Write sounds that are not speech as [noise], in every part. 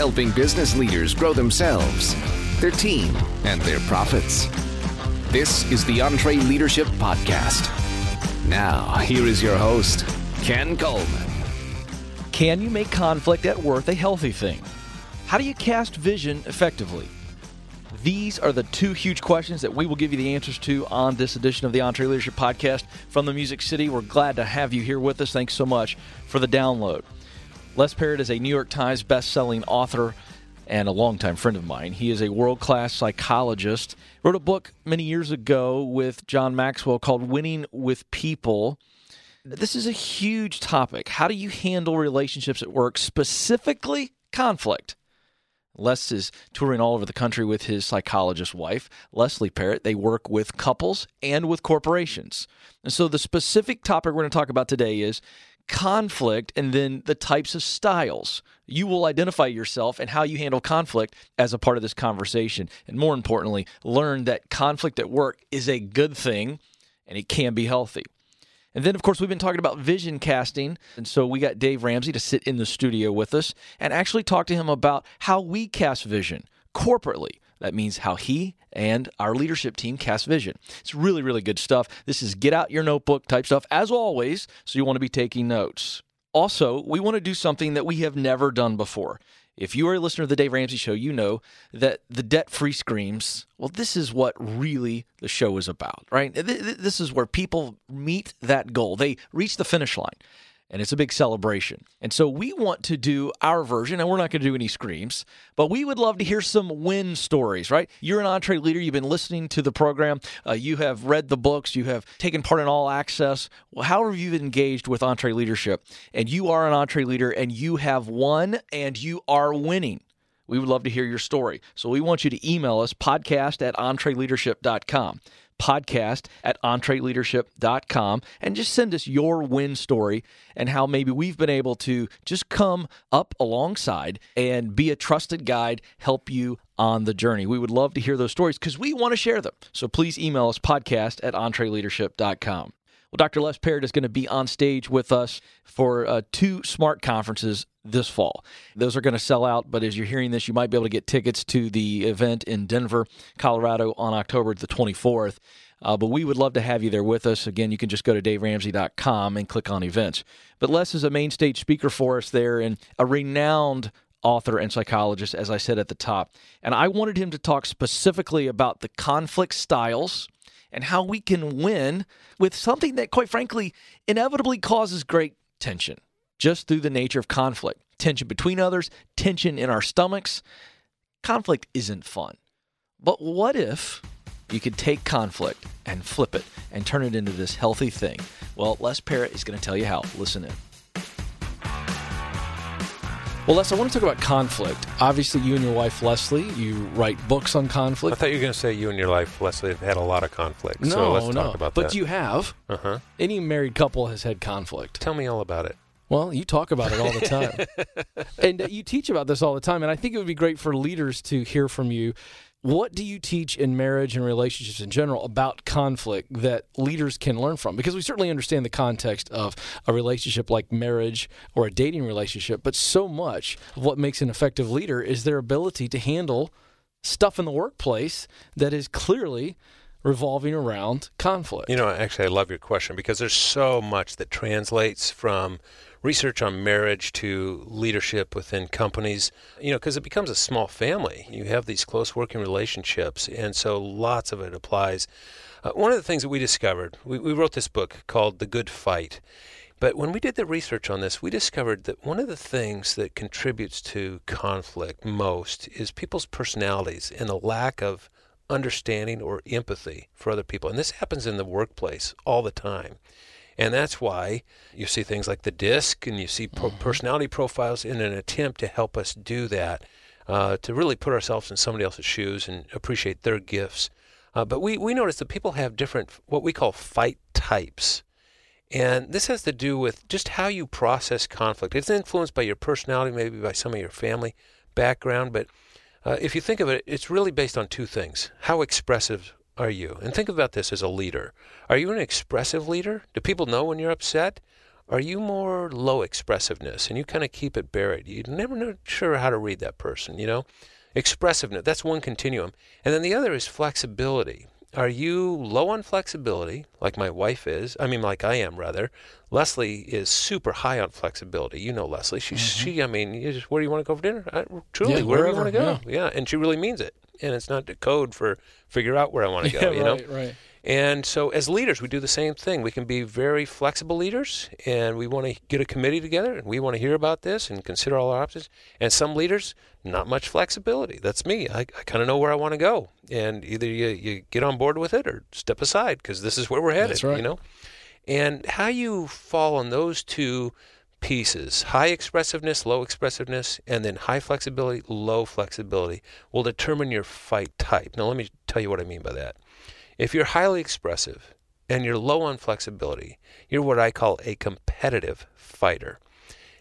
helping business leaders grow themselves, their team, and their profits. This is the EntreLeadership Podcast. Now, here is your host, Ken Coleman. Can you make conflict at work a healthy thing? How do you cast vision effectively? These are the two huge questions that we will give you the answers to on this edition of the EntreLeadership Podcast from the Music City. We're glad to have you here with us. Thanks so much for the download. Les Parrott is a New York Times best-selling author and a longtime friend of mine. He is a world-class psychologist. Wrote a book many years ago with John Maxwell called Winning with People. This is a huge topic. How do you handle relationships at work, specifically conflict? Les is touring all over the country with his psychologist wife, Leslie Parrott. They work with couples and with corporations. And so the specific topic we're going to talk about today is conflict and then the types of styles. You will identify yourself and how you handle conflict as a part of this conversation. And more importantly, learn that conflict at work is a good thing and it can be healthy. And then, of course, we've been talking about vision casting. And so we got Dave Ramsey to sit in the studio with us and actually talk to him about how we cast vision corporately. That means how he and our leadership team cast vision. It's really, really good stuff. This is get out your notebook type stuff, as always. So you want to be taking notes. Also, we want to do something that we have never done before. If you are a listener of the Dave Ramsey Show, you know that the debt free screams, well, this is what really the show is about, right? This is where people meet that goal. They reach the finish line and it's a big celebration. And so we want to do our version, and we're not going to do any screams, but we would love to hear some win stories, right? You're an EntreLeader, you've been listening to the program, uh, you have read the books, you have taken part in all access, well, have you've engaged with EntreLeadership, and you are an EntreLeader and you have won and you are winning. We would love to hear your story. So we want you to email us podcast at entreleadership.com podcast at entreleadership.com and just send us your win story and how maybe we've been able to just come up alongside and be a trusted guide, help you on the journey. We would love to hear those stories because we want to share them. So please email us podcast at entreleadership.com. Well, Dr. Les Parrott is going to be on stage with us for uh, two smart conferences this fall. Those are going to sell out, but as you're hearing this, you might be able to get tickets to the event in Denver, Colorado on October the 24th. Uh, but we would love to have you there with us. Again, you can just go to daveramsey.com and click on events. But Les is a main stage speaker for us there and a renowned author and psychologist, as I said at the top. And I wanted him to talk specifically about the conflict styles and how we can win with something that, quite frankly, inevitably causes great tension just through the nature of conflict. Tension between others, tension in our stomachs. Conflict isn't fun. But what if you could take conflict and flip it and turn it into this healthy thing? Well, Les Parrott is going to tell you how. Listen in. Well, Les, I want to talk about conflict. Obviously, you and your wife, Leslie, you write books on conflict. I thought you were going to say you and your wife, Leslie, have had a lot of conflict. No, so let's no. talk about but that. you have. Uh huh. Any married couple has had conflict. Tell me all about it. Well, you talk about it all the time. [laughs] and uh, you teach about this all the time. And I think it would be great for leaders to hear from you. What do you teach in marriage and relationships in general about conflict that leaders can learn from? Because we certainly understand the context of a relationship like marriage or a dating relationship, but so much of what makes an effective leader is their ability to handle stuff in the workplace that is clearly revolving around conflict. You know, actually, I love your question because there's so much that translates from research on marriage to leadership within companies, you know, because it becomes a small family. You have these close working relationships, and so lots of it applies. Uh, one of the things that we discovered, we, we wrote this book called The Good Fight. But when we did the research on this, we discovered that one of the things that contributes to conflict most is people's personalities and a lack of understanding or empathy for other people. And this happens in the workplace all the time. And that's why you see things like the DISC and you see pro- personality profiles in an attempt to help us do that, uh, to really put ourselves in somebody else's shoes and appreciate their gifts. Uh, but we, we notice that people have different, what we call fight types. And this has to do with just how you process conflict. It's influenced by your personality, maybe by some of your family background, but uh, if you think of it, it's really based on two things. How expressive are you? And think about this as a leader. Are you an expressive leader? Do people know when you're upset? Are you more low expressiveness and you kind of keep it buried? You're never know, sure how to read that person, you know? Expressiveness, that's one continuum. And then the other is flexibility. Are you low on flexibility, like my wife is? I mean, like I am, rather. Leslie is super high on flexibility. You know Leslie. She, mm-hmm. she I mean, just, where do you want to go for dinner? I, truly, yeah, where do you want to go? Yeah. yeah. and she really means it. And it's not the code for figure out where I want to [laughs] go, yeah, you right, know? Right. And so, as leaders, we do the same thing. We can be very flexible leaders, and we want to get a committee together, and we want to hear about this and consider all our options. And some leaders, not much flexibility. That's me. I, I kind of know where I want to go, and either you, you get on board with it or step aside because this is where we're headed. That's right. You know, and how you fall on those two pieces high expressiveness, low expressiveness, and then high flexibility, low flexibility will determine your fight type. Now, let me tell you what I mean by that. If you're highly expressive and you're low on flexibility, you're what I call a competitive fighter.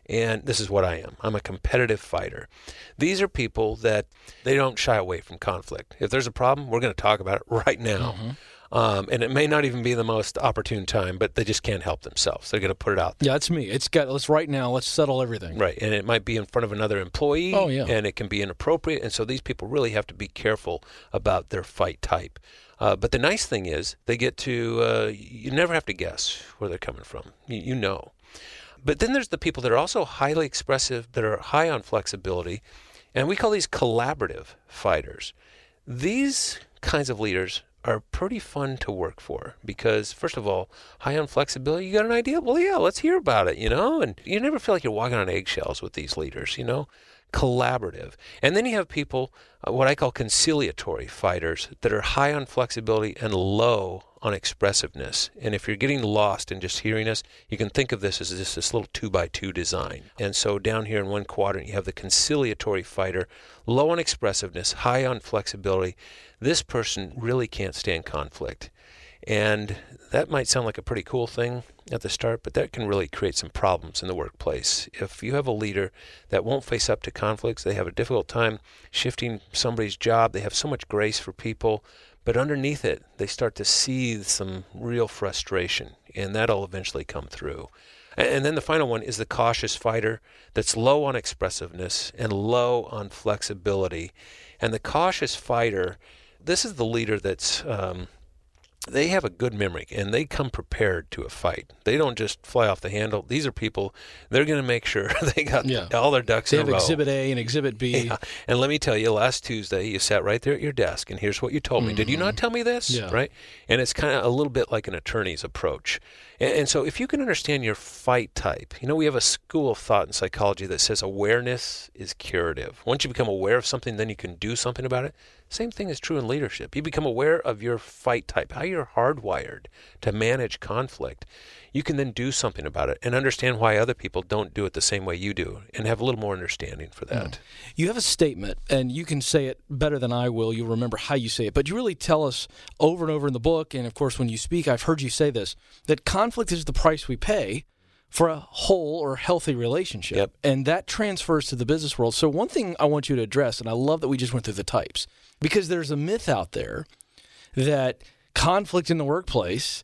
And this is what I am. I'm a competitive fighter. These are people that they don't shy away from conflict. If there's a problem, we're going to talk about it [laughs] right now. Mm-hmm. Um, and it may not even be the most opportune time, but they just can't help themselves. They're going to put it out. There. Yeah, it's me. It's got. Let's right now. Let's settle everything. Right, and it might be in front of another employee. Oh yeah, and it can be inappropriate. And so these people really have to be careful about their fight type. Uh, but the nice thing is they get to. Uh, you never have to guess where they're coming from. You, you know. But then there's the people that are also highly expressive, that are high on flexibility, and we call these collaborative fighters. These kinds of leaders are pretty fun to work for because first of all high on flexibility you got an idea? Well yeah let's hear about it you know? And you never feel like you're walking on eggshells with these leaders you know? Collaborative. And then you have people uh, what i call conciliatory fighters that are high on flexibility and low on expressiveness. And if you're getting lost in just hearing us, you can think of this as just this little two by two design. And so down here in one quadrant, you have the conciliatory fighter, low on expressiveness, high on flexibility. This person really can't stand conflict. And that might sound like a pretty cool thing at the start, but that can really create some problems in the workplace. If you have a leader that won't face up to conflicts, they have a difficult time shifting somebody's job, they have so much grace for people, but underneath it, they start to see some real frustration, and that'll eventually come through. And then the final one is the cautious fighter that's low on expressiveness and low on flexibility. And the cautious fighter, this is the leader that's um, they have a good memory and they come prepared to a fight. They don't just fly off the handle. These are people, they're going to make sure [laughs] they got yeah. all their ducks they in a row. Have Exhibit A and Exhibit B. Yeah. And let me tell you, last Tuesday, you sat right there at your desk and here's what you told me. Mm-hmm. Did you not mm-hmm. tell me this? Yeah. Right? And it's kind of a little bit like an attorney's approach. And, and so if you can understand your fight type, you know, we have a school of thought in psychology that says awareness is curative. Once you become aware of something, then you can do something about it. Same thing is true in leadership. You become aware of your fight type, how you're hardwired to manage conflict. You can then do something about it and understand why other people don't do it the same way you do and have a little more understanding for that. Mm. You have a statement, and you can say it better than I will. You'll remember how you say it, but you really tell us over and over in the book, and of course, when you speak, I've heard you say this that conflict is the price we pay for a whole or healthy relationship. Yep. And that transfers to the business world. So, one thing I want you to address, and I love that we just went through the types, because there's a myth out there that conflict in the workplace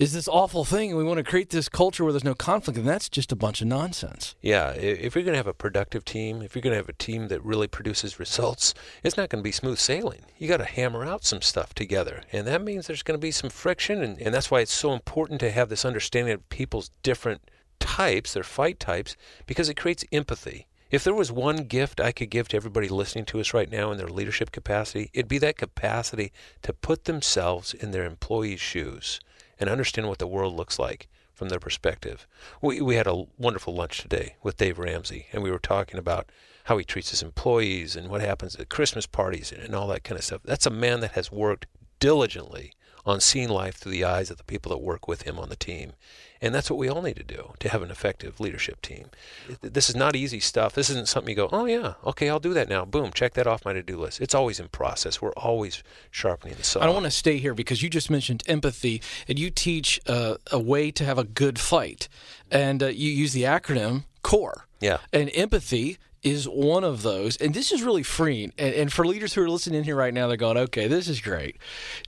is this awful thing and we want to create this culture where there's no conflict and that's just a bunch of nonsense. Yeah if you're going to have a productive team if you're going to have a team that really produces results it's not going to be smooth sailing. You got to hammer out some stuff together and that means there's going to be some friction and, and that's why it's so important to have this understanding of people's different types their fight types because it creates empathy if there was one gift I could give to everybody listening to us right now in their leadership capacity, it'd be that capacity to put themselves in their employees' shoes and understand what the world looks like from their perspective. We, we had a wonderful lunch today with Dave Ramsey, and we were talking about how he treats his employees and what happens at Christmas parties and, and all that kind of stuff. That's a man that has worked diligently on seeing life through the eyes of the people that work with him on the team. And that's what we all need to do to have an effective leadership team. This is not easy stuff. This isn't something you go, oh, yeah, okay, I'll do that now. Boom, check that off my to do list. It's always in process. We're always sharpening the saw. I don't want to stay here because you just mentioned empathy and you teach uh, a way to have a good fight. And uh, you use the acronym CORE. Yeah. And empathy is one of those, and this is really freeing. And, and, for leaders who are listening in here right now, they're going, "Okay, this is great."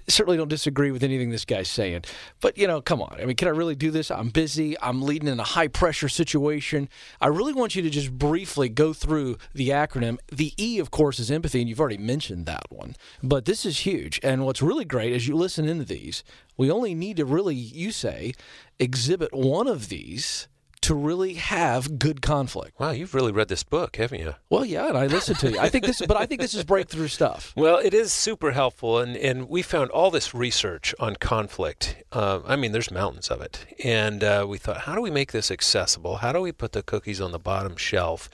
Certainly don't disagree with anything this guy's saying, but you know, come on. I mean, can I really do this? I'm busy. I'm leading in a high pressure situation. I really want you to just briefly go through the acronym. The E, of course, is empathy, and you've already mentioned that one. But this is huge. And what's really great as you listen into these, we only need to really, you say, exhibit one of these to really have good conflict. Wow, you've really read this book, haven't you? Well, yeah, and I listened to you. I think this, but I think this is breakthrough stuff. [laughs] Well, it is super helpful, and and we found all this research on conflict. Uh, I mean, there's mountains of it, and uh, we thought, how do we make this accessible? How do we put the cookies on the bottom shelf?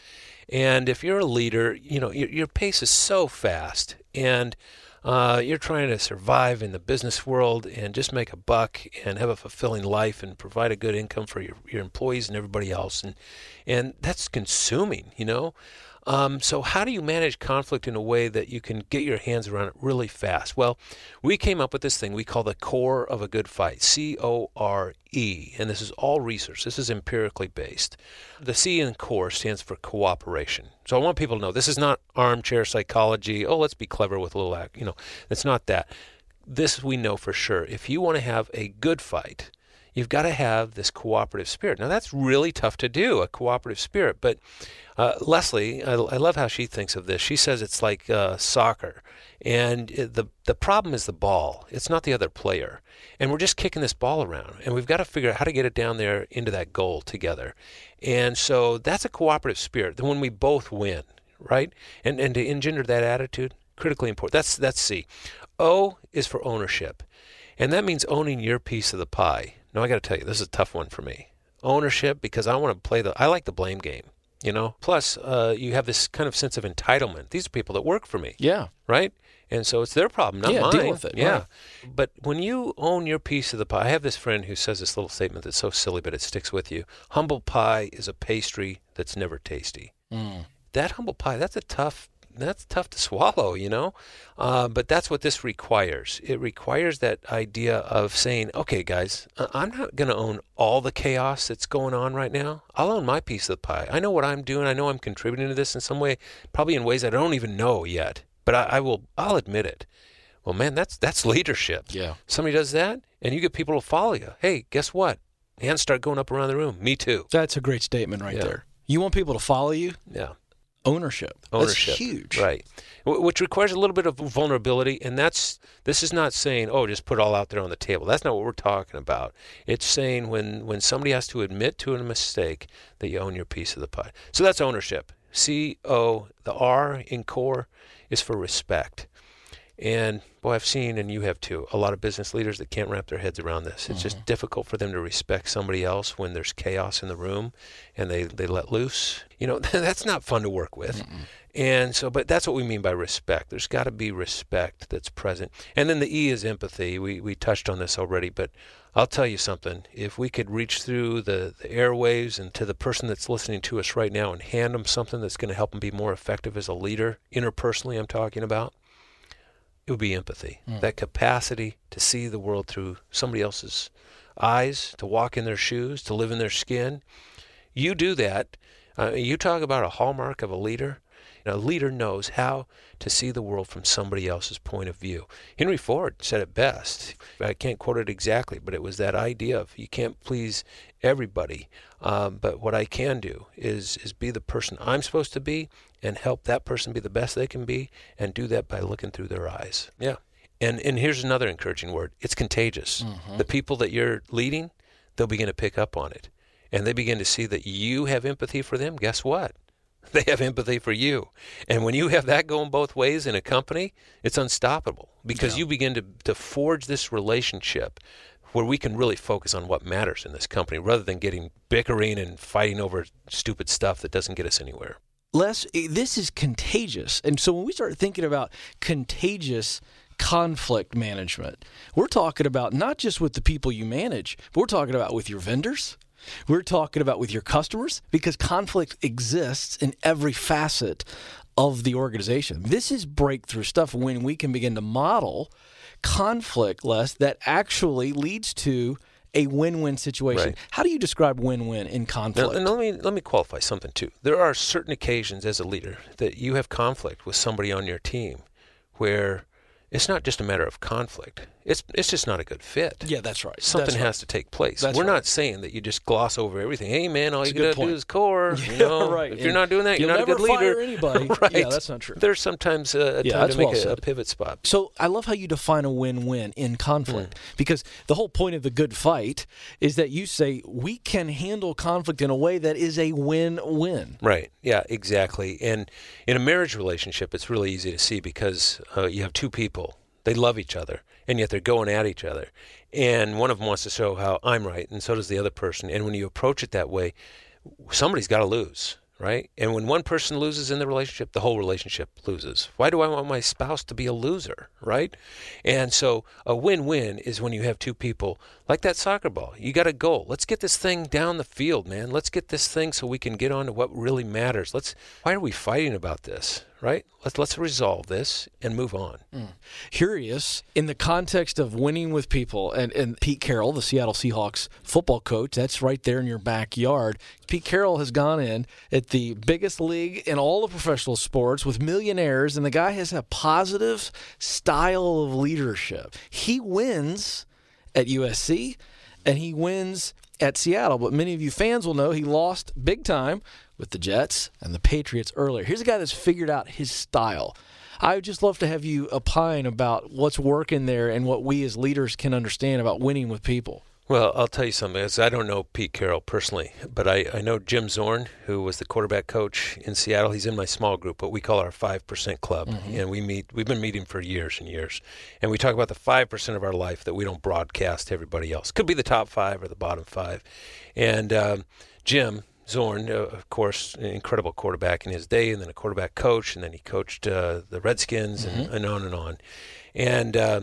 And if you're a leader, you know your, your pace is so fast, and uh, you're trying to survive in the business world and just make a buck and have a fulfilling life and provide a good income for your, your employees and everybody else. And, and that's consuming, you know? Um, so, how do you manage conflict in a way that you can get your hands around it really fast? Well, we came up with this thing we call the core of a good fight C O R E. And this is all research, this is empirically based. The C in core stands for cooperation. So, I want people to know this is not armchair psychology. Oh, let's be clever with a little act. You know, it's not that. This we know for sure. If you want to have a good fight, you've got to have this cooperative spirit. Now, that's really tough to do, a cooperative spirit. But uh, Leslie, I, I, love how she thinks of this. She says it's like uh, soccer, and the the problem is the ball. It's not the other player, and we're just kicking this ball around, and we've got to figure out how to get it down there into that goal together. And so that's a cooperative spirit. Then when we both win, right? And and to engender that attitude, critically important. That's that's C. O is for ownership, and that means owning your piece of the pie. Now I got to tell you, this is a tough one for me. Ownership because I want to play the. I like the blame game. You know. Plus, uh, you have this kind of sense of entitlement. These are people that work for me. Yeah. Right. And so it's their problem, not yeah, mine. Deal with it. Yeah. Right. But when you own your piece of the pie, I have this friend who says this little statement that's so silly, but it sticks with you. Humble pie is a pastry that's never tasty. Mm. That humble pie, that's a tough that's tough to swallow, you know. Uh, but that's what this requires. It requires that idea of saying, "Okay, guys, I'm not going to own all the chaos that's going on right now. I'll own my piece of the pie. I know what I'm doing. I know I'm contributing to this in some way, probably in ways I don't even know yet. But I, I will. I'll admit it. Well, man, that's that's leadership. Yeah. Somebody does that, and you get people to follow you. Hey, guess what? Hands start going up around the room. Me too. That's a great statement right Yeah. there. You want people to follow you? Yeah. Ownership. ownership That's huge. right. Wh- which requires a little bit of vulnerability and that's this is not saying oh just put it all out there on the table. That's not what we're talking about. It's saying when when somebody has to admit to a mistake that you own your piece of the pie. So that's ownership. C o the r in core is for respect and boy i've seen and you have too a lot of business leaders that can't wrap their heads around this. It's just mm-hmm. difficult for them to respect somebody else when there's chaos in the room and they, they let loose. You know [laughs] that's not fun to work with. And so but that's what we mean by respect. There's got to be respect that's present. And then the e is empathy. We, we touched on this already but i'll tell you something. If we could reach through the, the airwaves and to the person that's listening to us right now and hand them something that's going to help them be more effective as a leader interpersonally i'm talking about it would be empathy. That capacity to see the world through somebody else's eyes to walk in their shoes to live in their skin. You do that. Uh, you talk about a hallmark of a leader. A leader knows how to see the world from somebody else's point of view. Henry Ford said it best. I can't quote it exactly, but it was that idea of you can't please everybody, um, but what I can do is is be the person I'm supposed to be and help that person be the best they can be, and do that by looking through their eyes. Yeah. And and here's another encouraging word: it's contagious. Mm-hmm. The people that you're leading, they'll begin to pick up on it, and they begin to see that you have empathy for them. Guess what? [laughs] they have empathy for you. And when you have that going both ways in a company, it's unstoppable because you begin to, to forge this relationship where we can really focus on what matters in this company rather than getting bickering and fighting over stupid stuff that doesn't get us anywhere. Les, eh, this is contagious. And so when we start thinking about contagious conflict management, we're talking about not just with the people you manage, but we're talking about with your vendors. We're talking about with your customers because conflict exists in every facet of the organization. This is breakthrough stuff when we can begin to model conflict less that actually leads to a win-win situation. Right. How do you describe win-win in Now, conflict? and let me let me qualify something too. There are certain occasions as a leader that you have conflict with somebody on your team, where it's not just a matter of conflict. It's it's just not a good fit. yeah, that's right. Something That's right. has to take place. That's We're right. not saying that you just gloss over everything. Hey, man, all That's you got to do is core. [laughs] Yeah, you know? right. If you're not doing that, you're not a good leader. [laughs] anybody. right. Yeah, that's not true. There's sometimes a, a Yeah, time to make well a, a pivot spot. So I love how you define a win-win in conflict Hmm. because the whole point of the good fight is that you say we can handle conflict in a way that is a win-win. Right. Yeah, exactly. And in a marriage relationship, it's really easy to see because uh, you have two people. They love each other, and yet they're going at each other. And one of them wants to show how I'm right, and so does the other person. And when you approach it that way, somebody's got to lose, right? And when one person loses in the relationship, the whole relationship loses. Why do I want my spouse to be a loser, right? And so a win-win is when you have two people like that soccer ball. You got a goal. Let's get this thing down the field, man. Let's get this thing so we can get on to what really matters. Let's why are we fighting about this, right? Let's let's resolve this and move on. Hmm. Curious in the context of winning with people, and, and Pete Carroll, the Seattle Seahawks football coach, that's right there in your backyard. Pete Carroll has gone in at the biggest league in all of professional sports with millionaires, and the guy has a positive style of leadership. He wins at USC, and he wins at Seattle. But many of you fans will know he lost big time with the Jets and the Patriots earlier. Here's a guy that's figured out his style. I would just love to have you opine about what's working there and what we as leaders can understand about winning with people. Well, I'll tell you something. I don't know Pete Carroll personally, but I, I know Jim Zorn, who was the quarterback coach in Seattle. He's in my small group, what we call our five percent club, and we meet. We've been meeting for years and years, and we talk about the five percent of our life that we don't broadcast to everybody else. Could be the top five or the bottom five, and um, Jim. Zorn, uh, of course, an incredible quarterback in his day, and then a quarterback coach, and then he coached uh, the Redskins, and, and on and on. And uh,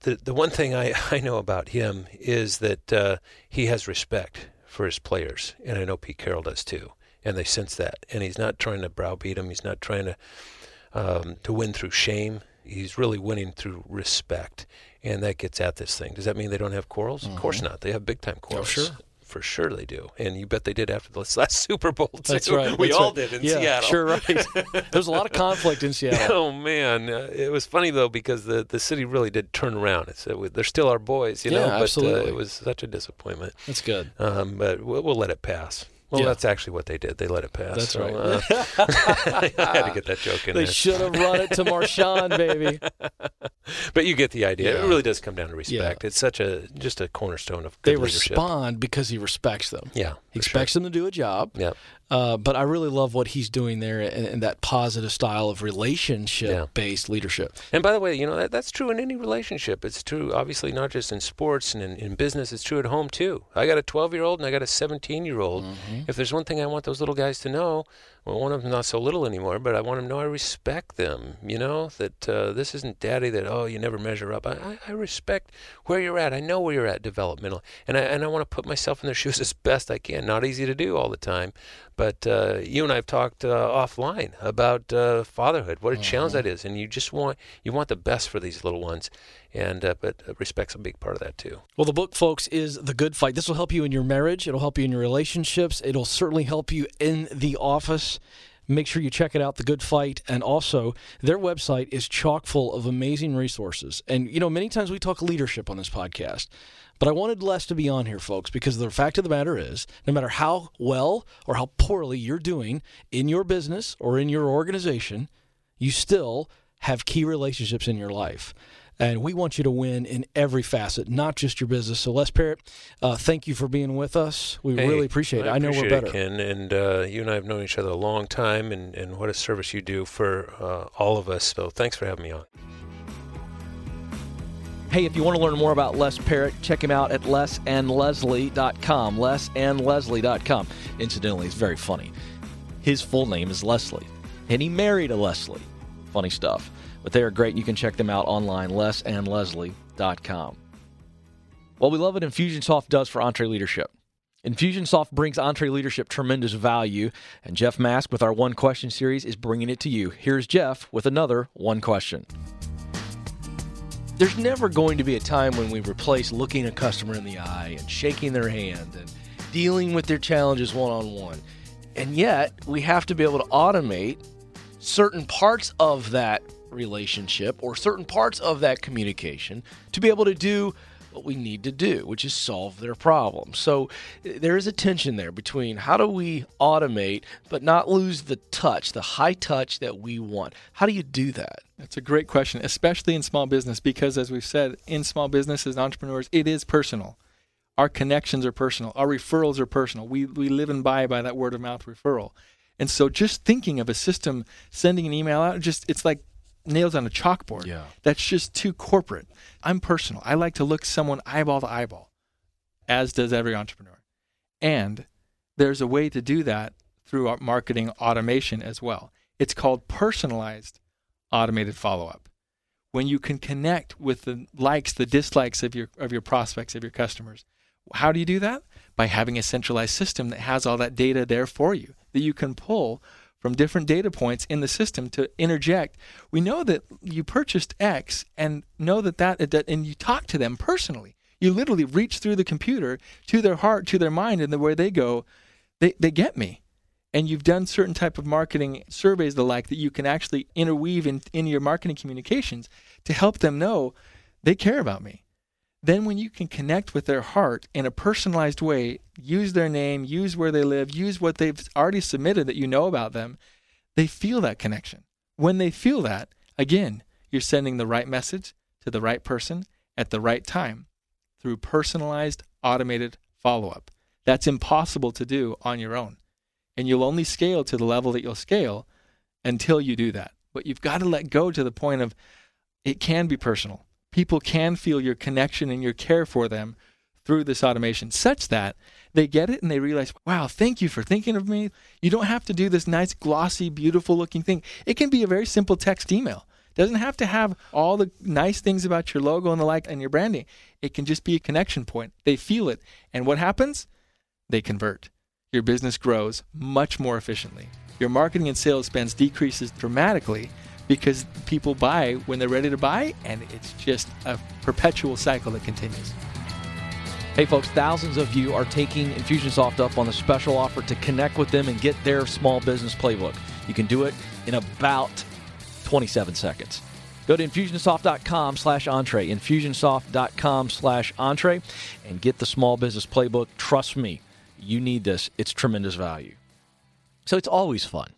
the the one thing I, [laughs] I know about him is that uh, he has respect for his players, and I know Pete Carroll does too, and they sense that. And he's not trying to browbeat them. He's not trying to um, to win through shame. He's really winning through respect, and that gets at this thing. Does that mean they don't have quarrels? Of course not. They have big time quarrels. sure. For sure they do, and you bet they did after the last [laughs] Super Bowl too. That's right. We that's all right. did in yeah, Seattle. Sure, right. [laughs] There's a lot of conflict in Seattle. [laughs] Oh man, uh, it was funny though because the, the city really did turn around. It's uh, they're still our boys, you know. Yeah, but absolutely. Uh, it was such a disappointment. That's good. Um, but we'll, we'll let it pass. Well, Yeah. that's actually what they did. They let it pass. That's so, right. uh, [laughs] I had to get that joke in They there. should have run it to Marshawn, baby. [laughs] But you get the idea. Yeah. It really does come down to respect. It's such a just a cornerstone of They leadership. respond because he respects them. Yeah, He for sure. expects them to do a job. Yeah. Uh, but I really love what he's doing there and, and that positive style of relationship based leadership. And by the way, you know that, that's true in any relationship. It's true, obviously, not just in sports and in, in business. It's true at home too. I got a 12 year old and I got a 17 year old. Mm-hmm. If there's one thing I want those little guys to know, well, one of them's not so little anymore, but I want them to know I respect them. You know that uh, this isn't daddy. That oh, you never measure up. I, I, respect where you're at. I know where you're at developmental, and I and I want to put myself in their [laughs] shoes as best I can. Not easy to do all the time, but uh, you and I have talked uh, offline about uh, fatherhood. What a challenge Mm-hmm. that is, and you just want you want the best for these little ones, and uh, but uh, respect's a big part of that too. Well, the book, folks, is The Good Fight. This will help you in your marriage. It'll help you in your relationships. It'll certainly help you in the office. Make sure you check it out, The Good Fight. And also, their website is chock full of amazing resources. And, you know, many times we talk leadership on this podcast, but I wanted Les to be on here, folks, because the fact of the matter is no matter how well or how poorly you're doing in your business or in your organization, you still have key relationships in your life. And we want you to win in every facet, not just your business. So, Les Parrott, uh, thank you for being with us. We Hey, really appreciate it. I, know appreciate we're it, better. Ken. And uh, you and I have known each other a long time, and, and what a service you do for uh, all of us. So thanks for having me on. Hey, if you want to learn more about Les Parrott, check him out at lesandleslie.com. Lesandleslie.com. Incidentally, it's very funny. His full name is Leslie, and he married a Leslie. Funny stuff. But they are great. You can check them out online, lesandleslie.com. Well, we love what Infusionsoft does for EntreLeadership. Infusionsoft brings EntreLeadership tremendous value, and Jeff Mask with our One Question series is bringing it to you. Here's Jeff with another One Question. There's never going to be a time when we replace looking a customer in the eye and shaking their hand and dealing with their challenges one on one. And yet, we have to be able to automate certain parts of that relationship or certain parts of that communication to be able to do what we need to do, which is solve their problem. So eh, there is a tension there between how do we automate but not lose the touch, the high touch that we want. How do you do that? That's a great question, especially in small business, because as we've said, in small businesses, entrepreneurs, it is personal. Our connections are personal. Our referrals are personal. We, we live and buy by that word of mouth referral. And so just thinking of a system sending an email out, just it's like nails on a chalkboard. Yeah. That's just too corporate. I'm personal. I like to look someone eyeball to eyeball, as does every entrepreneur. And there's a way to do that through our marketing automation as well. It's called personalized automated follow up. When you can connect with the likes, the dislikes of your of your prospects, of your customers. How do you do that? By having a centralized system that has all that data there for you that you can pull from different data points in the system to interject. We know that you purchased X and know that that, and you talk to them personally. You literally reach through the computer to their heart, to their mind, and the way they go, they, they get me. And you've done certain type of marketing surveys the like that you can actually interweave in, in your marketing communications to help them know they care about me. Then, when you can connect with their heart in a personalized way, use their name, use where they live, use what they've already submitted that you know about them, they feel that connection. When they feel that, again, you're sending the right message to the right person at the right time through personalized, automated follow up. That's impossible to do on your own. And you'll only scale to the level that you'll scale until you do that. But you've got to let go to the point of it can be personal people can feel your connection and your care for them through this automation such that they get it and they realize, wow, thank you for thinking of me. You don't have to do this nice, glossy, beautiful looking thing. It can be a very simple text email. It doesn't have to have all the nice things about your logo and the like and your branding. It can just be a connection point. They feel it. And what happens? They convert. Your business grows much more efficiently. Your marketing and sales spends decreases dramatically because people buy when they're ready to buy, and it's just a perpetual cycle that continues. Hey, folks, thousands of you are taking Infusionsoft up on a special offer to connect with them and get their small business playbook. You can do it in about 27 seconds. Go to infusionsoft.com slash entree, infusionsoft.com slash entree, and get the small business playbook. Trust me, you need this. It's tremendous value. So it's always fun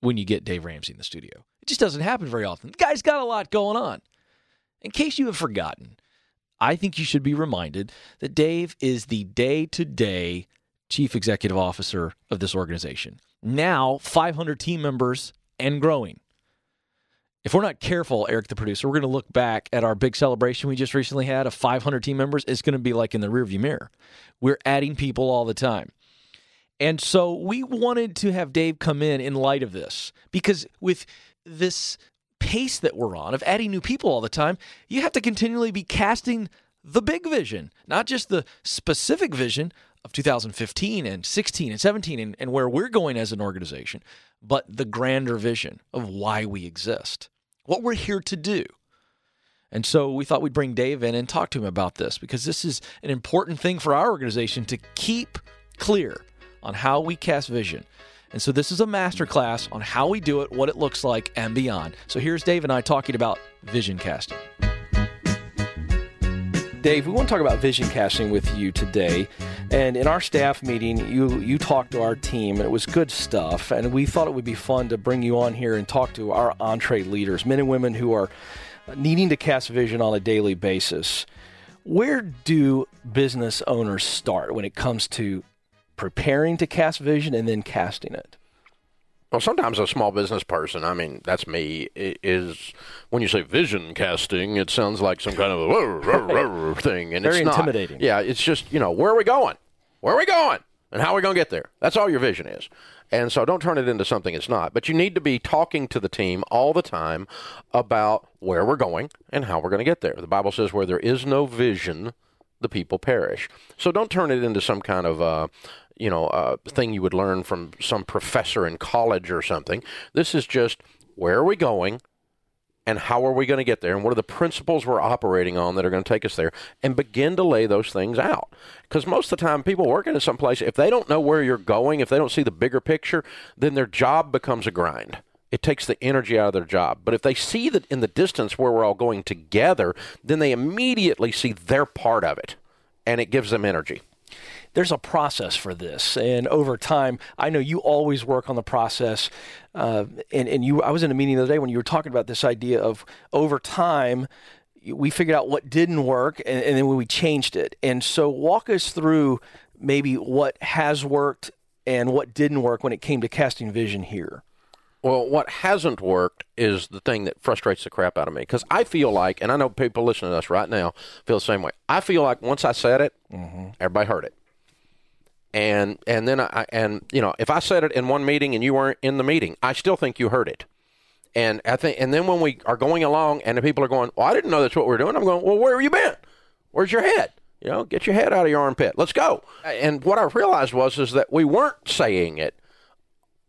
when you get Dave Ramsey in the studio just doesn't happen very often. The guy's got a lot going on. In case you have forgotten, I think you should be reminded that Dave is the day to day chief executive officer of this organization. Now, 500 team members and growing. If we're not careful, Eric, the producer, we're going to look back at our big celebration we just recently had of 500 team members. It's going to be like in the rearview mirror. We're adding people all the time. And so we wanted to have Dave come in in light of this because with this pace that we're on of adding new people all the time, you have to continually be casting the big vision, not just the specific vision of 2015 and 16 and 17 and, and where we're going as an organization, but the grander vision of why we exist, what we're here to do. And so we thought we'd bring Dave in and talk to him about this because this is an important thing for our organization to keep clear on how we cast vision and so this is a masterclass on how we do it, what it looks like, and beyond. So here's Dave and I talking about vision casting. Dave, we want to talk about vision casting with you today. And in our staff meeting, you you talked to our team, and it was good stuff. And we thought it would be fun to bring you on here and talk to our EntreLeaders, men and women who are needing to cast vision on a daily basis. Where do business owners start when it comes to preparing to cast vision and then casting it? Well, sometimes a small business person, I mean, that's me, is when you say vision casting, it sounds like some kind of a [laughs] thing. And Very it's intimidating. Not. Yeah, it's just, you know, where are we going? Where are we going? And how are we going to get there? That's all your vision is. And so don't turn it into something it's not. But you need to be talking to the team all the time about where we're going and how we're going to get there. The Bible says where there is no vision, the people perish. So don't turn it into some kind of uh, you know, uh, thing you would learn from some professor in college or something. This is just where are we going? And how are we going to get there? And what are the principles we're operating on that are going to take us there? And begin to lay those things out. Because most of the time people working in some place if they don't know where you're going if they don't see the bigger picture then their job becomes a grind. It takes the energy out of their job. But if they see that in the distance where we're all going together then they immediately see their part of it. And it gives them energy there's a process for this, and over time, I know you always work on the process. Uh, and and you, I was in a meeting the other day when you were talking about this idea of over time, we figured out what didn't work, and, and then we changed it. And so, walk us through maybe what has worked and what didn't work when it came to casting vision here. Well, what hasn't worked is the thing that frustrates the crap out of me because I feel like, and I know people listening to us right now feel the same way. I feel like once I said it, mm-hmm. everybody heard it and and then I and you know if I said it in one meeting and you weren't in the meeting, I still think you heard it. And I think and then when we are going along and the people are going, well, I didn't know that's what we are doing. I'm going, well, where have you been? Where's your head? You know, get your head out of your armpit. Let's go. And what I realized was is that we weren't saying it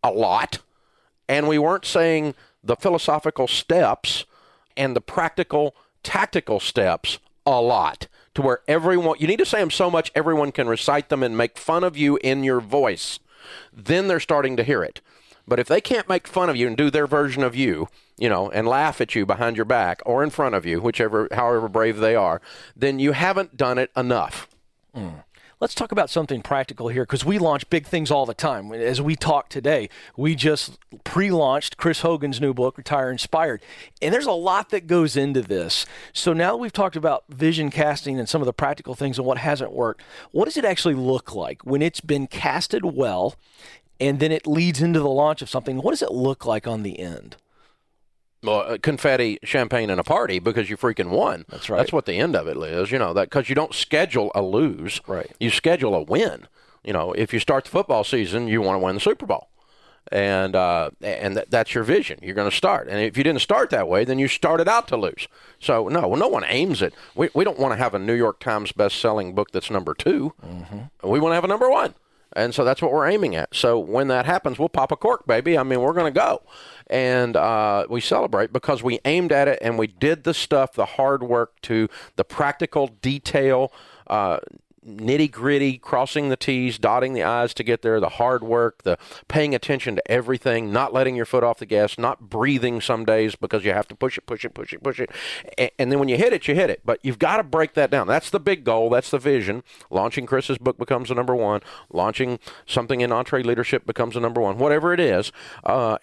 a lot, and we weren't saying the philosophical steps and the practical tactical steps a lot to where everyone, you need to say them so much everyone can recite them and make fun of you in your voice. Then they're starting to hear it. But if they can't make fun of you and do their version of you, you know, and laugh at you behind your back or in front of you, whichever, however brave they are, then you haven't done it enough. Mm. Let's talk about something practical here because we launch big things all the time. As we talk today, we just pre launched Chris Hogan's new book, Retire Inspired. And there's a lot that goes into this. So now that we've talked about vision casting and some of the practical things and what hasn't worked. What does it actually look like when it's been casted well and then it leads into the launch of something? What does it look like on the end? Well, uh, confetti, champagne, and a party because you freaking won. That's right. That's what the end of it is. You know that because you don't schedule a lose. Right. You schedule a win. You know, if you start the football season, you want to win the Super Bowl, and uh, and th- that's your vision. You're going to start, and if you didn't start that way, then you started out to lose. So no, no one aims it. We we don't want to have a New York Times best-selling book that's number 2 mm-hmm. We want to have a number one. And so that's what we're aiming at. So when that happens, we'll pop a cork, baby. I mean, we're going to go and uh, we celebrate because we aimed at it and we did the stuff, the hard work to the practical detail. Uh, nitty gritty, crossing the T's, dotting the I's to get there, the hard work, the paying attention to everything, not letting your foot off the gas, not breathing some days because you have to push it, push it, push it, push it. And, then when you hit it, you hit it. But you've got to break that down. That's the big goal. That's the vision. Launching Chris's book becomes the number one. Launching something in EntreLeadership becomes the number one, whatever it is. Uh,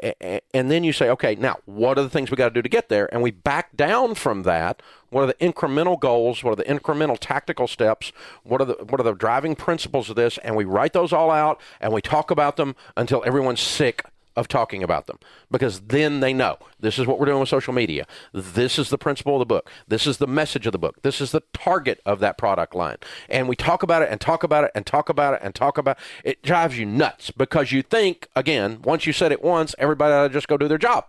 and then you say, okay, now what are the things we got to do to get there? And we back down from that what are the incremental goals? What are the incremental tactical steps? What are the what are the driving principles of this? And we write those all out and we talk about them until everyone's sick of talking about them because then they know this is what we're doing with social media. This is the principle of the book. This is the message of the book. This is the target of that product line. And we talk about it and talk about it and talk about it and talk about it. It drives you nuts because you think, again, once you said it once, everybody ought to just go do their job.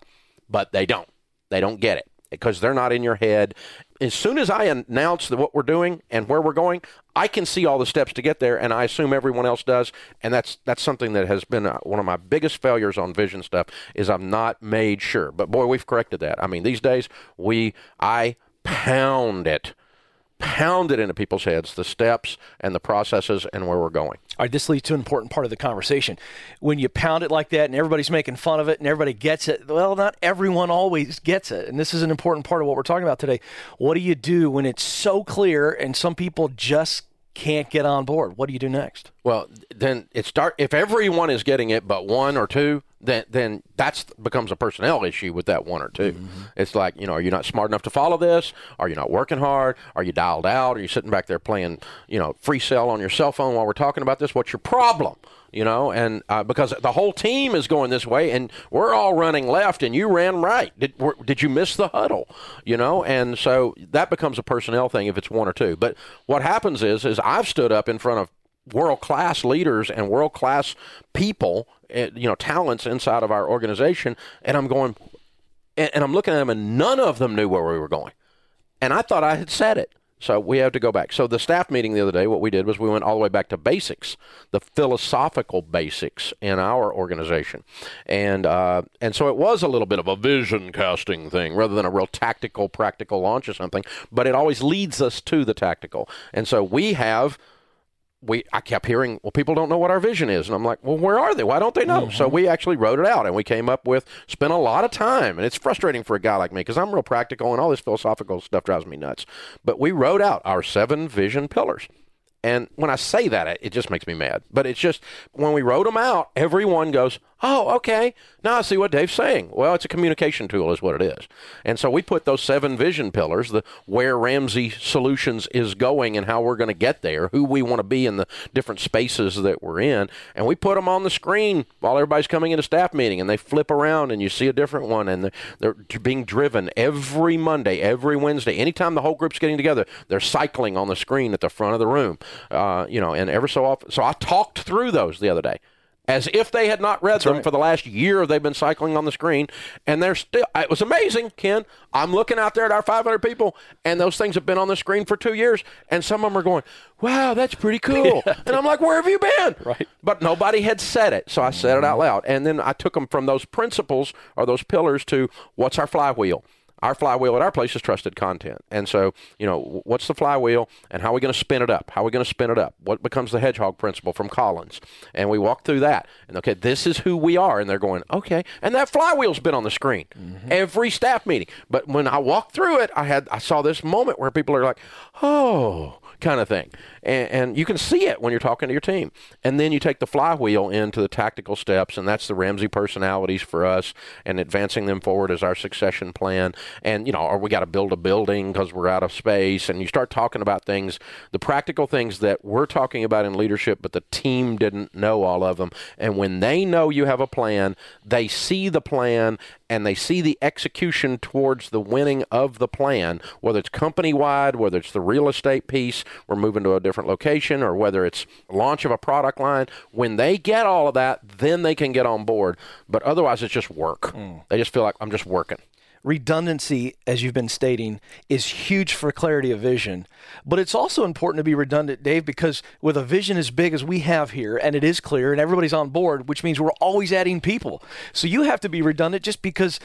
But they don't. They don't get it because they're not in your head. As soon as I announce what we're doing and where we're going, I can see all the steps to get there, and I assume everyone else does. And that's that's something that has been uh, one of my biggest failures on vision stuff is I'm not made sure. But boy, we've corrected that. I mean, these days we I pound it pound it into people's heads the steps and the processes and where we're going. All right, this leads to an important part of the conversation. When you pound it like that and everybody's making fun of it and everybody gets it, well, not everyone always gets it. And this is an important part of what we're talking about today. What do you do when it's so clear and some people just can't get on board? What do you do next? Well, then it start if everyone is getting it but one or two, then then that's becomes a personnel issue with that one or 2 mm-hmm. It's like you know, are you not smart enough to follow this? Are you not working hard? Are you dialed out? Are you sitting back there playing you know free cell on your cell phone while we're talking about this? What's your problem? You know, and uh, because the whole team is going this way, and we're all running left, and you ran right. Did did you miss the huddle? You know, and so that becomes a personnel thing if it's one or two. But what happens is, is I've stood up in front of world class leaders and world class people, you know, talents inside of our organization, and I'm going, and, I'm looking at them, and none of them knew where we were going, and I thought I had said it. So we have to go back. So the staff meeting the other day, what we did was we went all the way back to basics, the philosophical basics in our organization, and uh, and so it was a little bit of a vision casting thing rather than a real tactical, practical launch or something. But it always leads us to the tactical, and so we have we I kept hearing, well, people don't know what our vision is, and I'm like, well, where are they? Why don't they know? So mm-hmm. we actually wrote it out, and we came up with spent a lot of time, and it's frustrating for a guy like me because I'm real practical, and all this philosophical stuff drives me nuts. But we wrote out our seven vision pillars. And when I say that, it- it just makes me mad. But it's just when we wrote them out, everyone goes, "Oh, okay. Now I see what Dave's saying." Well, it's a communication tool, is what it is. And so we put those seven vision pillars, the where Ramsey Solutions is going and how we're going to get there, who we want to be in the different spaces that we're in, and we put them on the screen while everybody's coming into staff meeting, and they flip around, and you see a different one, and they're, they're being driven every Monday, every Wednesday, anytime the whole group's getting together, they're cycling on the screen at the front of the room, uh, you know, and ever so often. So I talked through those the other day. As if they had not read them right. for the last year, they've been cycling on the screen, and they're still. It was amazing, Ken. I'm looking out there at our 500 people, and those things have been on the screen for two years, and some of them are going, "Wow, that's pretty [laughs] cool," and I'm like, "Where have you been?" Right. But nobody had said it, so I said it out loud, and then I took them from those principles or those pillars to what's our flywheel. Our flywheel at our place is trusted content. And so, you know, what's the flywheel and how are we going to spin it up? How are we going to spin it up? What becomes the hedgehog principle from Collins? And we walk through that. And okay, this is who we are. And they're going, okay. And that flywheel's been on the screen mm-hmm. every staff meeting. But when I walked through it, I had I saw this moment where people are like, oh, kind of thing. And, and you can see it when you're talking to your team. And then you take the flywheel into the tactical steps, and that's the Ramsey personalities for us and advancing them forward as our succession plan. And, you know, or we got to build a building because we're out of space. And you start talking about things, the practical things that we're talking about in leadership, but the team didn't know all of them. And when they know you have a plan, they see the plan and they see the execution towards the winning of the plan, whether it's company wide, whether it's the real estate piece, we're moving to a different location, or whether it's launch of a product line. When they get all of that, then they can get on board. But otherwise, it's just work. Hmm. They just feel like I'm just working. Redundancy, as you've been stating, is huge for clarity of vision. But it's also important to be redundant, Dave, because with a vision as big as we have here, and it is clear, and everybody's on board, which means we're always adding people. So you have to be redundant just because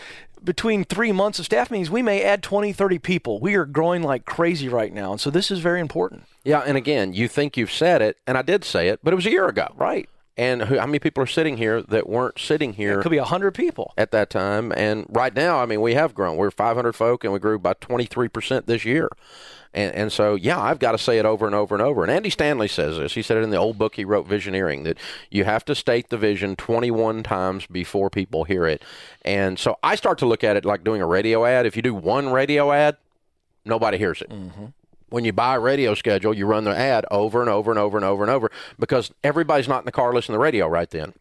between three months of staff meetings, we may add 20, 30 people. We are growing like crazy right now. And so this is very important. Yeah, and again, you think you've said it, and I did say it, but it was a year ago. Right. And who, how many people are sitting here that weren't sitting here It could be 100 people. at that time? And right now, I mean, we have grown. We're 500 folk, and we grew by 23% this year. And, and so, yeah, I've got to say it over and over and over. And Andy Stanley says this. He said it in the old book he wrote, Visioneering, that you have to state the vision 21 times before people hear it. And so I start to look at it like doing a radio ad. If you do one radio ad, nobody hears it mm-hmm. When you buy a radio schedule, you run the ad over and over and over and over and over because everybody's not in the car listening to the radio right then.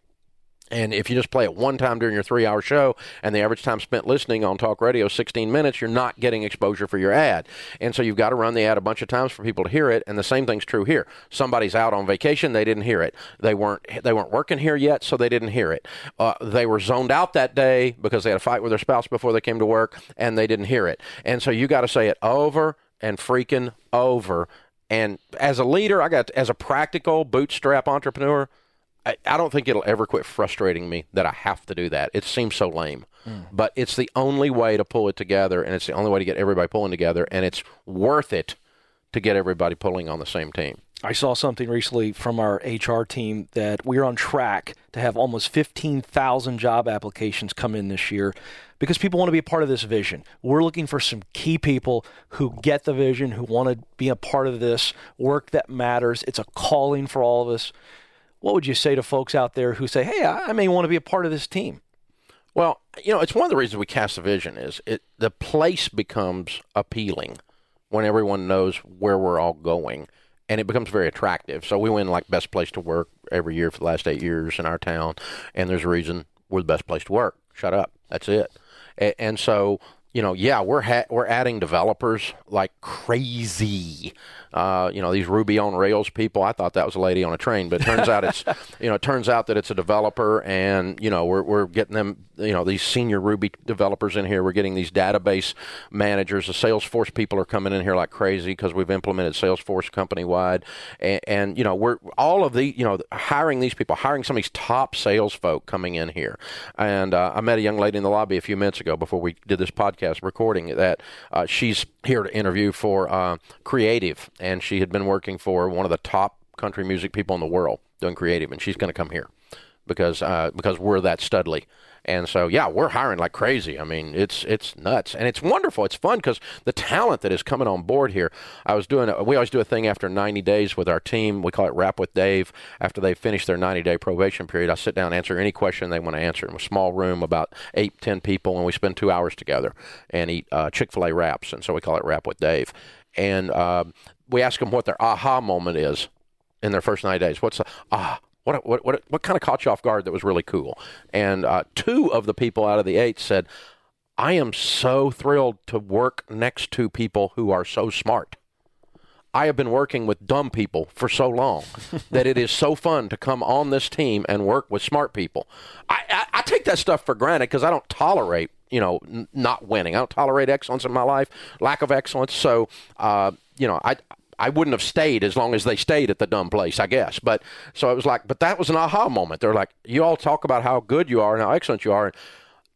And if you just play it one time during your three hour show and the average time spent listening on talk radio is 16 minutes, you're not getting exposure for your ad. And so you've got to run the ad a bunch of times for people to hear it. And the same thing's true here. Somebody's out on vacation, they didn't hear it. They weren't they weren't working here yet, so they didn't hear it. Uh, they were zoned out that day because they had a fight with their spouse before they came to work and they didn't hear it. And so you got to say it over and freaking over. And as a leader, I got as a practical bootstrap entrepreneur, I, I don't think it'll ever quit frustrating me that I have to do that. It seems so lame, mm. but it's the only way to pull it together, and it's the only way to get everybody pulling together, and it's worth it to get everybody pulling on the same team. I saw something recently from our HR team that we're on track to have almost 15,000 job applications come in this year because people want to be a part of this vision. We're looking for some key people who get the vision, who want to be a part of this work that matters. It's a calling for all of us. What would you say to folks out there who say, "Hey, I may want to be a part of this team"? Well, you know, it's one of the reasons we cast the vision is it the place becomes appealing when everyone knows where we're all going and it becomes very attractive. So we win like best place to work every year for the last 8 years in our town and there's a reason we're the best place to work. Shut up. That's it. And so you know, yeah, we're ha- we're adding developers like crazy. Uh, you know, these Ruby on Rails people. I thought that was a lady on a train, but it turns out it's [laughs] you know, it turns out that it's a developer, and you know, we're we're getting them. You know, these senior Ruby developers in here. We're getting these database managers. The Salesforce people are coming in here like crazy because we've implemented Salesforce company wide, and, and you know, we're all of the you know hiring these people, hiring some of these top sales folk coming in here. And uh, I met a young lady in the lobby a few minutes ago before we did this podcast recording that uh, she's here to interview for uh, Creative, and she had been working for one of the top country music people in the world doing Creative, and she's going to come here because uh, because we're that studly. And so, yeah, we're hiring like crazy. I mean, it's it's nuts, and it's wonderful. It's fun because the talent that is coming on board here. I was doing. A, we always do a thing after 90 days with our team. We call it Wrap with Dave. After they finish their 90 day probation period, I sit down and answer any question they want to answer in a small room, about eight, ten people, and we spend two hours together and eat uh, Chick Fil A wraps. And so we call it Wrap with Dave. And uh, we ask them what their aha moment is in their first 90 days. What's the ah? What, what, what, what kind of caught you off guard that was really cool? And uh, two of the people out of the eight said, I am so thrilled to work next to people who are so smart. I have been working with dumb people for so long [laughs] that it is so fun to come on this team and work with smart people. I, I, I take that stuff for granted because I don't tolerate, you know, n- not winning. I don't tolerate excellence in my life, lack of excellence. So, uh, you know, I I wouldn't have stayed as long as they stayed at the dumb place, I guess. But so it was like, but that was an aha moment. They're like, you all talk about how good you are and how excellent you are. And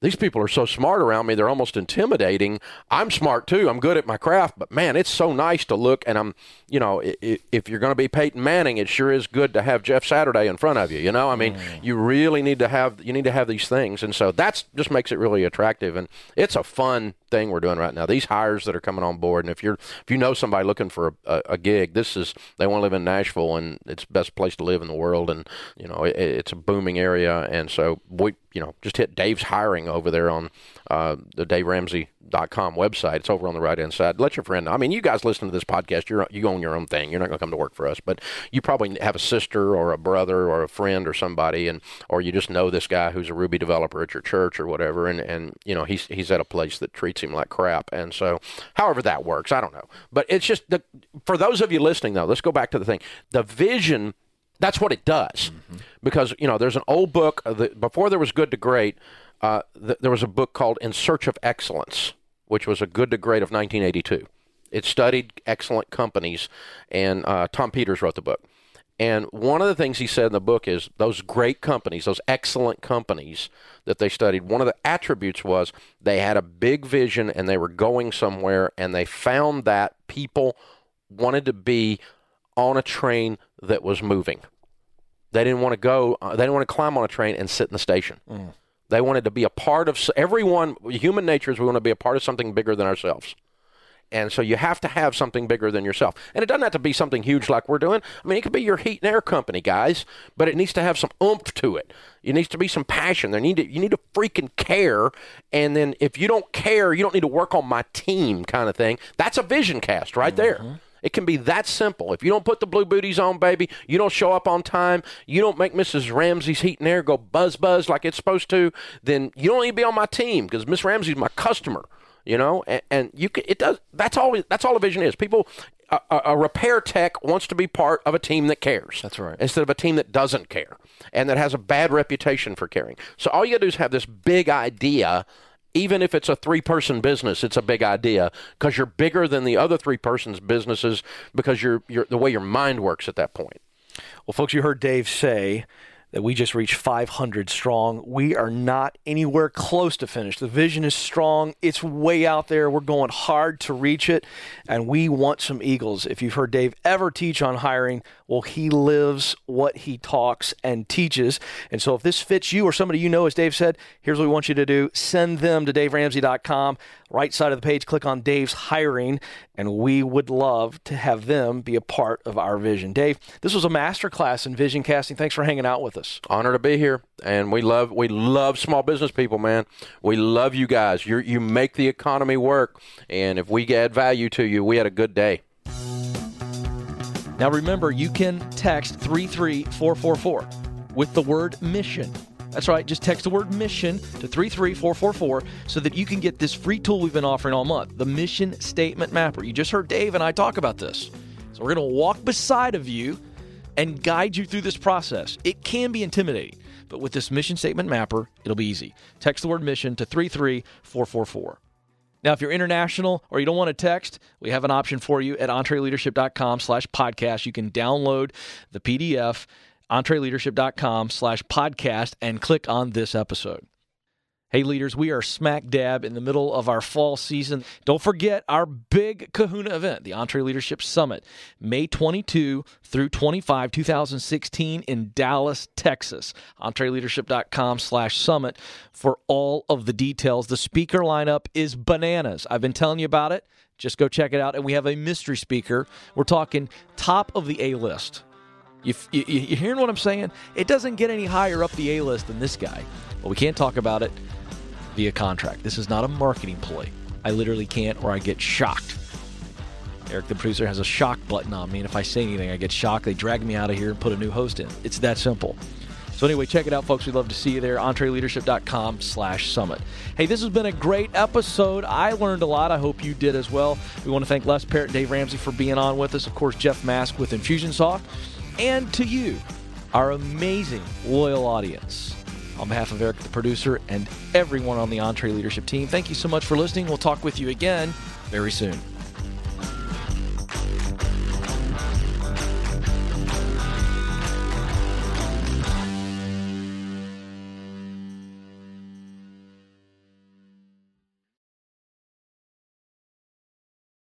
these people are so smart around me, they're almost intimidating. I'm smart too. I'm good at my craft, but man, it's so nice to look. And I'm, you know, if you're going to be Peyton Manning, it sure is good to have Jeff Saturday in front of you. You know, I mean, mm. you really need to have you need to have these things, and so that's just makes it really attractive. And it's a fun thing we're doing right now. These hires that are coming on board, and if you're if you know somebody looking for a, a, gig, this is they want to live in Nashville, and it's the best place to live in the world, and you know it, it's a booming area, and so we you know just hit Dave's hiring over there on uh, the DaveRamsey.com website. It's over on the right hand side. Let your friend know. I mean, you guys listen to this podcast. You're you own your own thing. You're not going to come to work for us, but you probably have a sister or a brother or a friend or somebody, and or you just know this guy who's a Ruby developer at your church or whatever, and and you know he's he's at a place that treats him like crap, and so however that works, I don't know. But it's just the for those of you listening though, let's go back to the thing. The vision that's what it does mm-hmm. because you know there's an old book that before there was good to great uh, th- there was a book called In Search of Excellence, which was a good to great of 1982. It studied excellent companies, and uh, Tom Peters wrote the book. And one of the things he said in the book is those great companies, those excellent companies that they studied, one of the attributes was they had a big vision and they were going somewhere, and they found that people wanted to be on a train that was moving. They didn't want to go, uh, they didn't want to climb on a train and sit in the station. Mm. They wanted to be a part of everyone. Human nature is we want to be a part of something bigger than ourselves. And so you have to have something bigger than yourself. And it doesn't have to be something huge like we're doing. I mean, it could be your heat and air company, guys, but it needs to have some oomph to it. It needs to be some passion. There need to, you need to freaking care. And then if you don't care, you don't need to work on my team kind of thing. That's a vision cast right there. It can be that simple. If you don't put the blue booties on, baby, you don't show up on time, you don't make Mrs. Ramsey's heat and air go buzz buzz like it's supposed to, then you don't need to be on my team because Miss Ramsey's my customer. You know, and, and you can, it does. That's all. That's all a vision is. People a, a, repair tech wants to be part of a team that cares. That's right. Instead of a team that doesn't care and that has a bad reputation for caring. So all you got to do is have this big idea even if it's a three person business, it's a big idea because you're bigger than the other three persons' businesses because you're, you're the way your mind works at that point. Well, folks, you heard Dave say that we just reached 500 strong. We are not anywhere close to finished. The vision is strong. It's way out there. We're going hard to reach it, and we want some Eagles. If you've heard Dave ever teach on hiring, well, he lives what he talks and teaches. And so if this fits you or somebody you know, as Dave said, here's what we want you to do send them to daveramsey.com. Right side of the page, click on Dave's hiring, and we would love to have them be a part of our vision. Dave, this was a master class in vision casting. Thanks for hanging out with us. Honor to be here. And we love we love small business people, man. We love you guys. You you make the economy work. And if we add value to you, we had a good day. Now remember, you can text 33444 with the word mission That's right. Just text the word mission to 33444 so that you can get this free tool we've been offering all month the Mission Statement Mapper. You just heard Dave and I talk about this. So we're going to walk beside of you and guide you through this process. It can be intimidating, but with this Mission Statement Mapper, it'll be easy. Text the word mission to 33444. Now, if you're international or you don't want to text, we have an option for you at entreleadership.com slash podcast. You can download the PDF entreleadership.com slash podcast and click on this episode. Hey, leaders, we are smack dab in the middle of our fall season. Don't forget our big kahuna event, the EntreLeadership Summit, May 22 through 25, 2016 in Dallas, Texas. EntreLeadership.com slash summit for all of the details. The speaker lineup is bananas. I've been telling you about it. Just go check it out. And we have a mystery speaker. We're talking top of the A list. You, you, you hearing what I'm saying? It doesn't get any higher up the A list than this guy, but we can't talk about it via contract. This is not a marketing ploy. I literally can't, or I get shocked. Eric, the producer, has a shock button on me, and if I say anything, I get shocked. They drag me out of here and put a new host in. It's that simple. So anyway, check it out, folks. We'd love to see you there. EntreLeadership.com slash summit. Hey, this has been a great episode. I learned a lot. I hope you did as well. We want to thank Les Parrott Dave Ramsey for being on with us. Of course, Jeff Mask with Infusionsoft and to you, our amazing, loyal audience. On behalf of Eric, the producer, and everyone on the EntreLeadership team, thank you so much for listening. We'll talk with you again very soon.